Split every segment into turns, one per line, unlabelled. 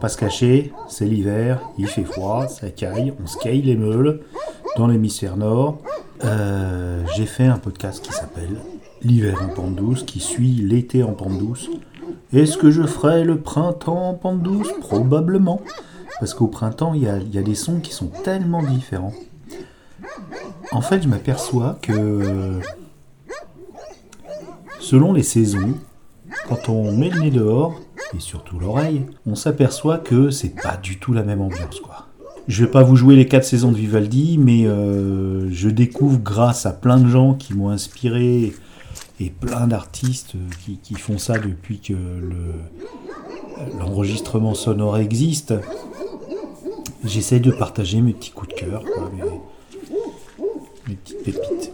pas se cacher, c'est l'hiver, il fait froid, ça caille, on scale les meules dans l'hémisphère nord. Euh, j'ai fait un podcast qui s'appelle L'hiver en pente douce, qui suit l'été en pente douce. Est-ce que je ferai le printemps en pente douce Probablement. Parce qu'au printemps, il y, y a des sons qui sont tellement différents. En fait, je m'aperçois que selon les saisons, quand on met le nez dehors, et surtout l'oreille, on s'aperçoit que c'est pas du tout la même ambiance, quoi. Je vais pas vous jouer les quatre saisons de Vivaldi, mais euh, je découvre grâce à plein de gens qui m'ont inspiré et plein d'artistes euh, qui, font ça depuis que l'enregistrement sonore existe. j'essaie de partager mes petits coups de cœur, mes petites pépites.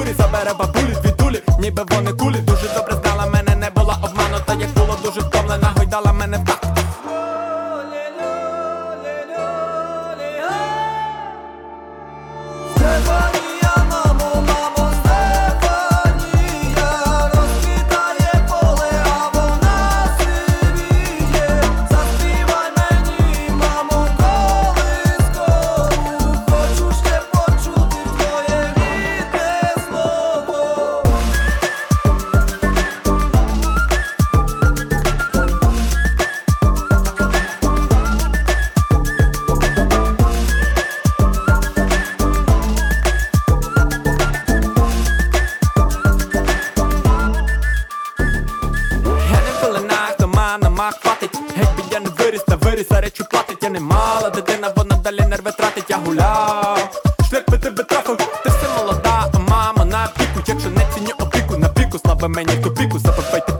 booties, I bet Słabe mnie tu
piku, zapewaj te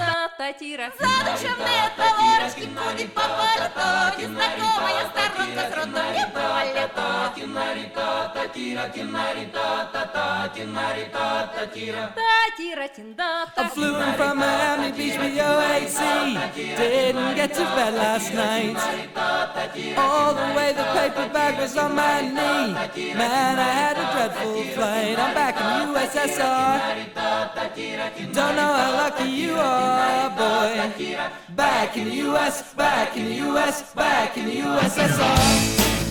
Татира. Задушевные товарочки будет папа Татина. tira tinarita ta ta tinarita ta tira ta tira tinda ta.
i flew in from Miami Beach with your AC. Didn't get to bed last night. All the way the paper bag was on my knee. Man, I had a dreadful flight. I'm back in USSR. Don't know how lucky you are, boy. Back in the US, back in the US, back in the USSR.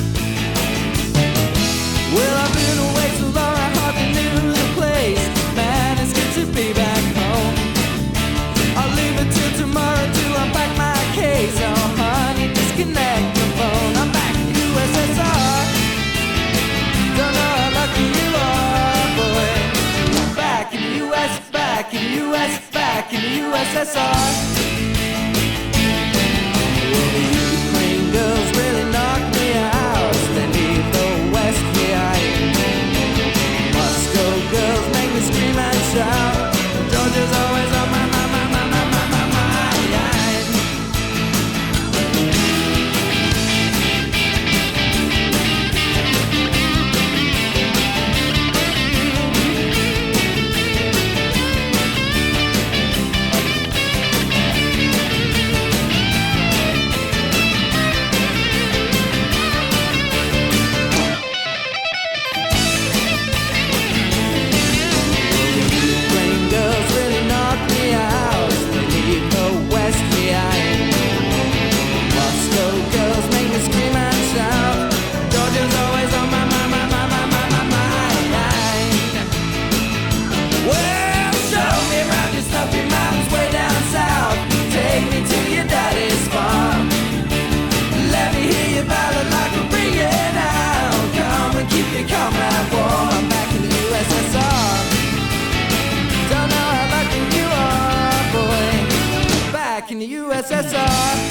the USSR.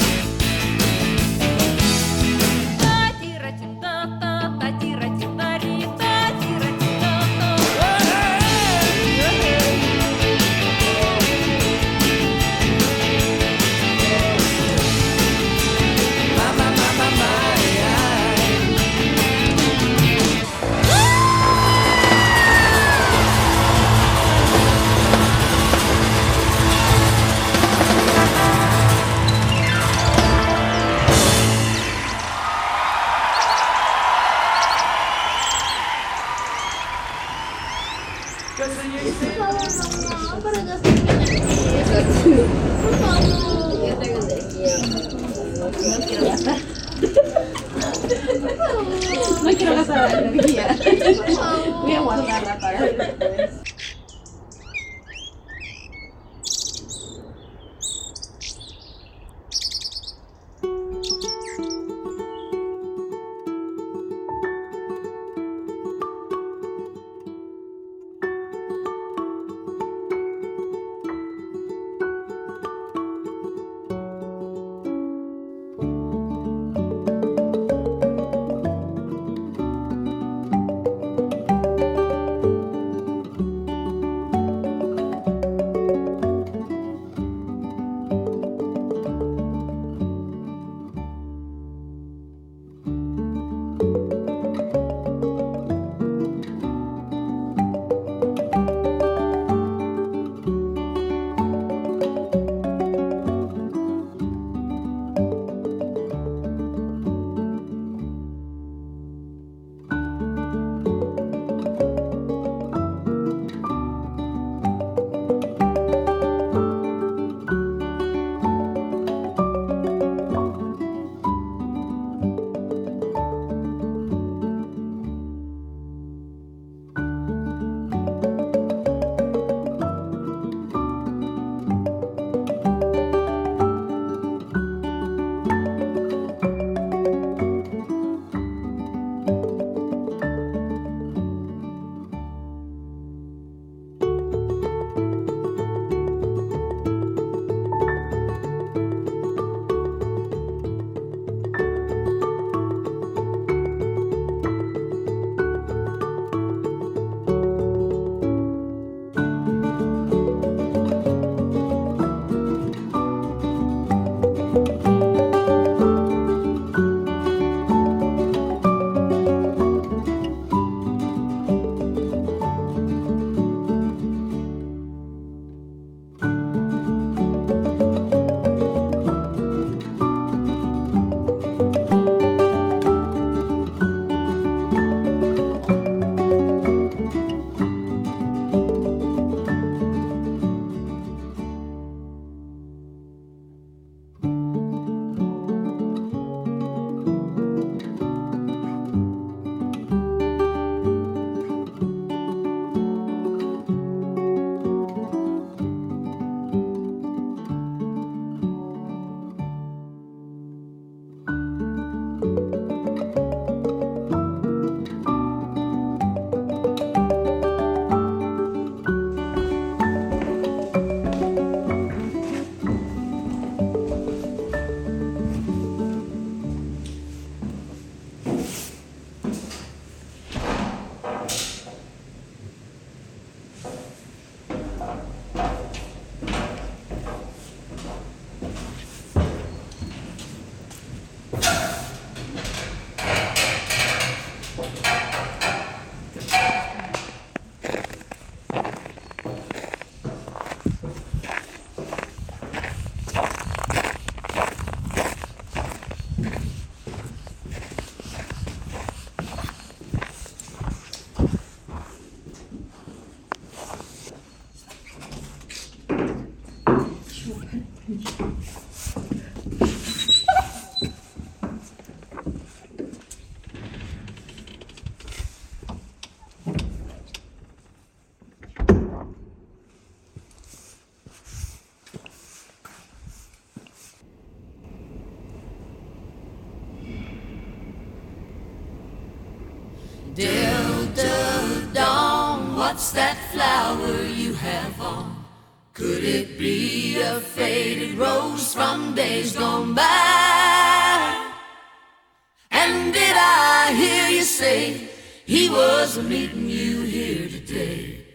Of meeting you here today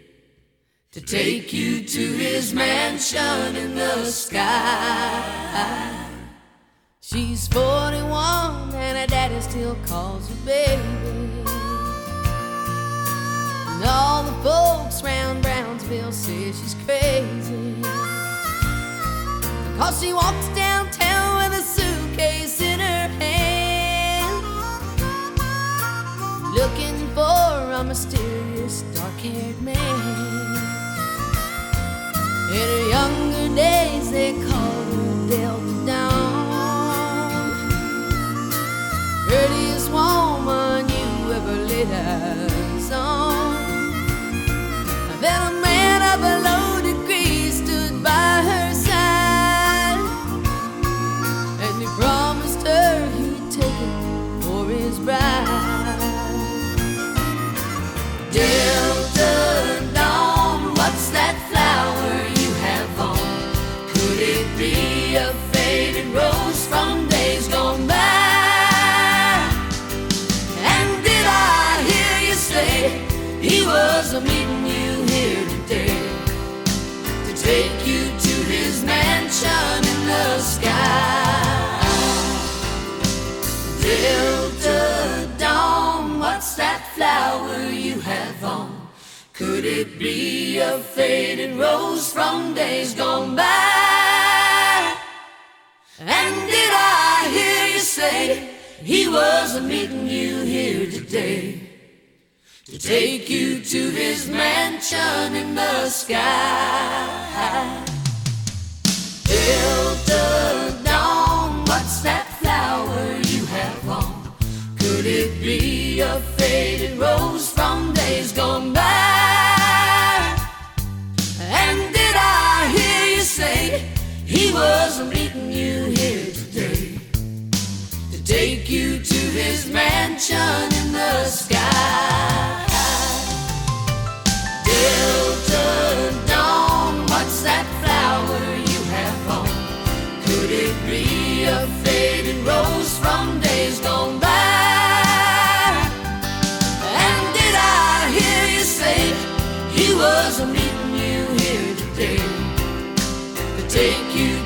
to take you to his mansion in the sky. She's 41 and her daddy still calls her baby. And all the folks round Brownsville say she's crazy. Cause she walks down. a mysterious dark haired man. In her younger days, they called her Delta Dawn. Prettiest woman you ever laid eyes on. Could it be a faded rose from days gone by? And did I hear you say he was meeting you here today to take you to his mansion in the sky? Till dawn, what's that flower you have on? Could it be a faded rose from days gone by? was meeting you here today to take you to his mansion in the sky. Delta dawn, what's that flower you have on? Could it be a faded rose from days gone by? And did I hear you say he was meeting you here today to take you?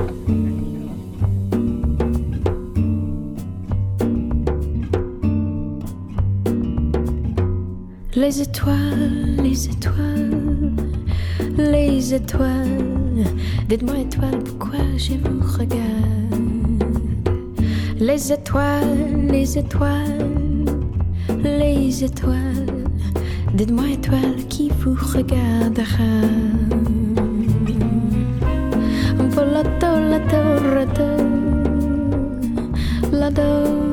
Les
étoiles, les étoiles, les étoiles. Dites-moi étoiles, pourquoi je vous regarde Les étoiles, les étoiles, les étoiles. Dites-moi étoile qui vous regardera. La la la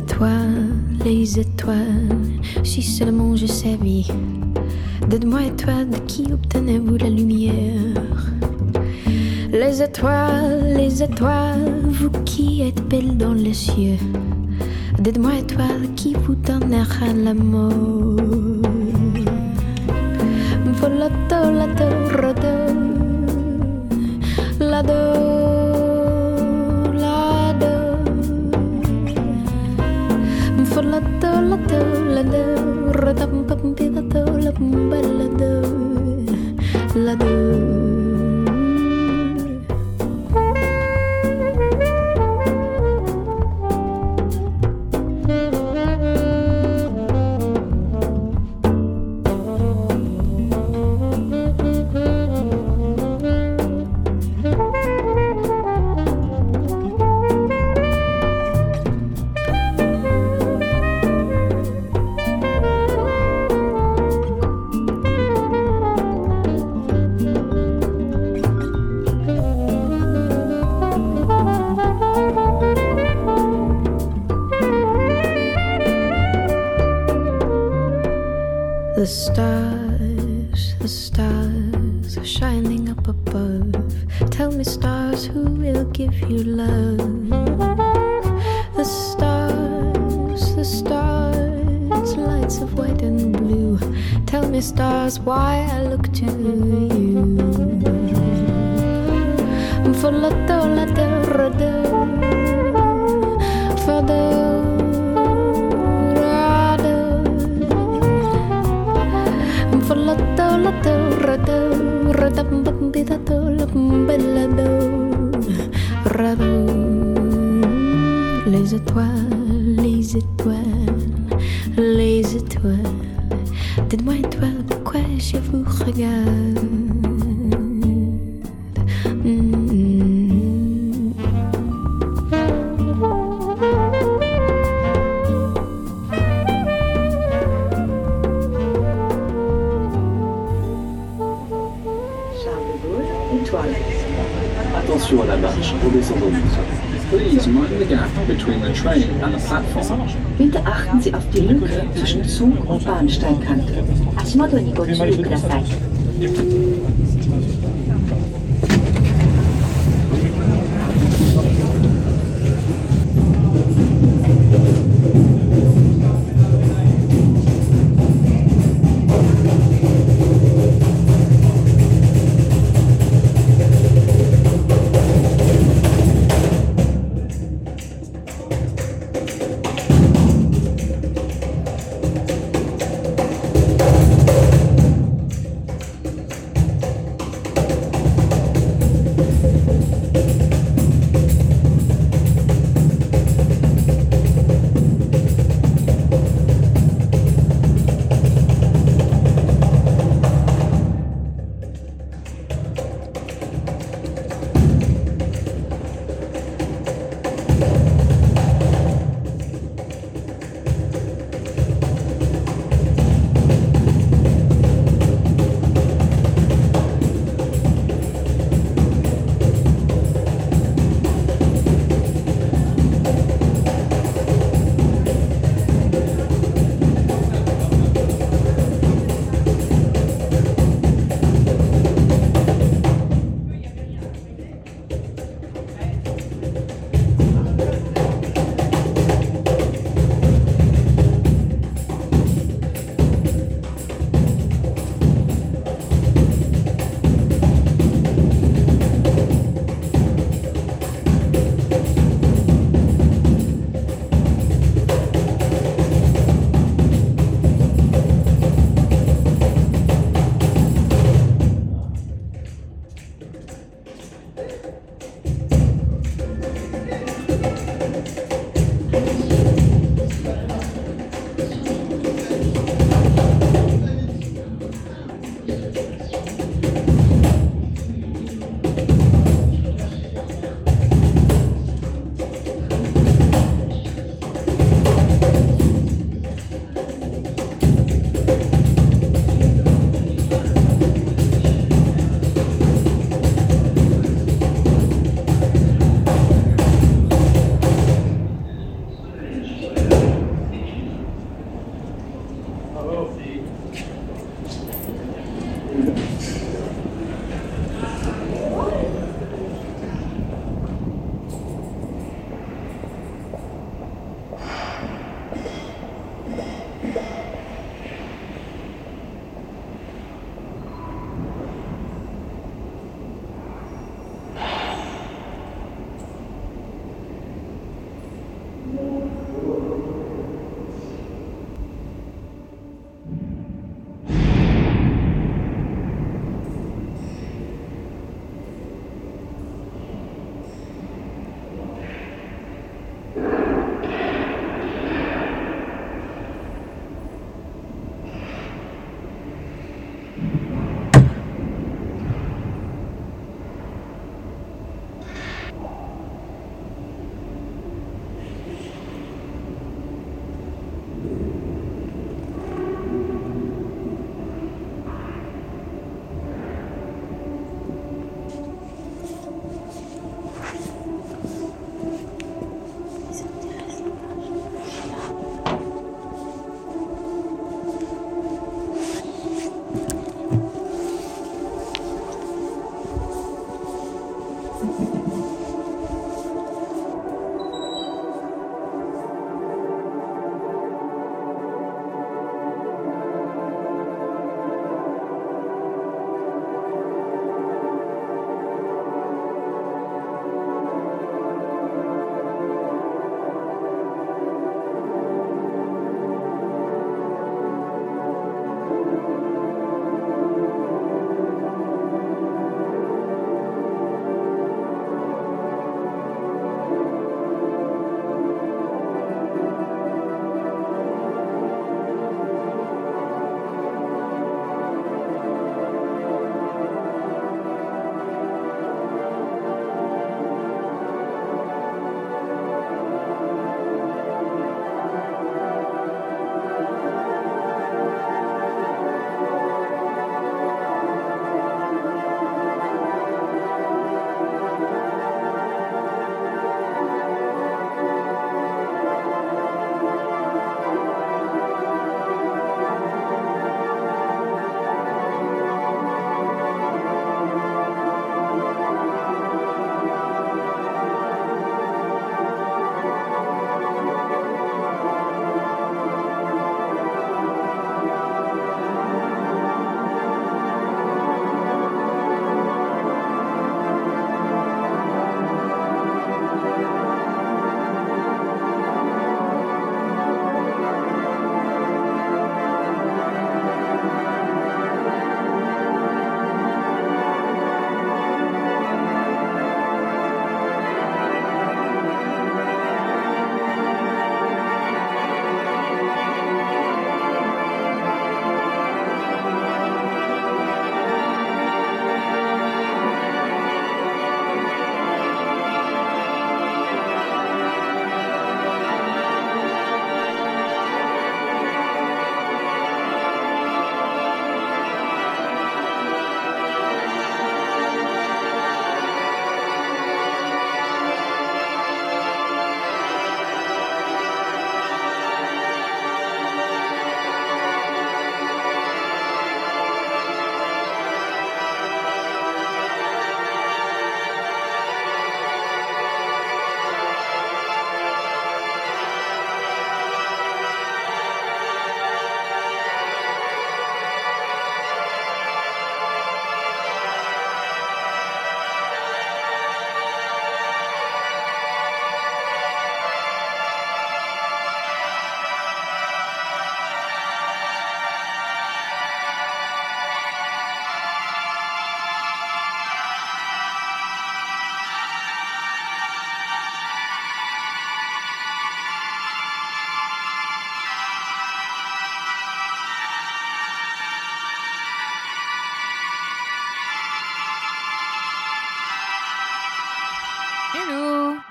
Les étoiles, les étoiles. Si seulement je savais, dites moi étoile de qui obtenez-vous la lumière Les étoiles, les étoiles, vous qui êtes belles dans les cieux. Dites-moi étoile qui vous donnera l'amour étoiles, les étoiles, les étoiles. Dites-moi étoiles, pourquoi je vous regarde
Bitte achten Sie auf die Lücke zwischen Zug- und Bahnsteigkante. 足元にご注意ください。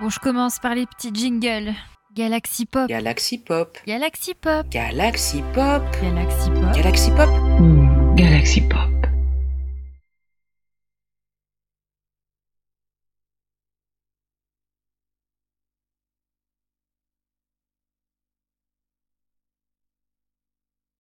je commence par les petits jingles. Galaxy Pop.
Galaxy Pop.
Galaxy Pop.
Galaxy Pop.
Galaxy Pop.
Galaxy Pop.
Galaxy Pop.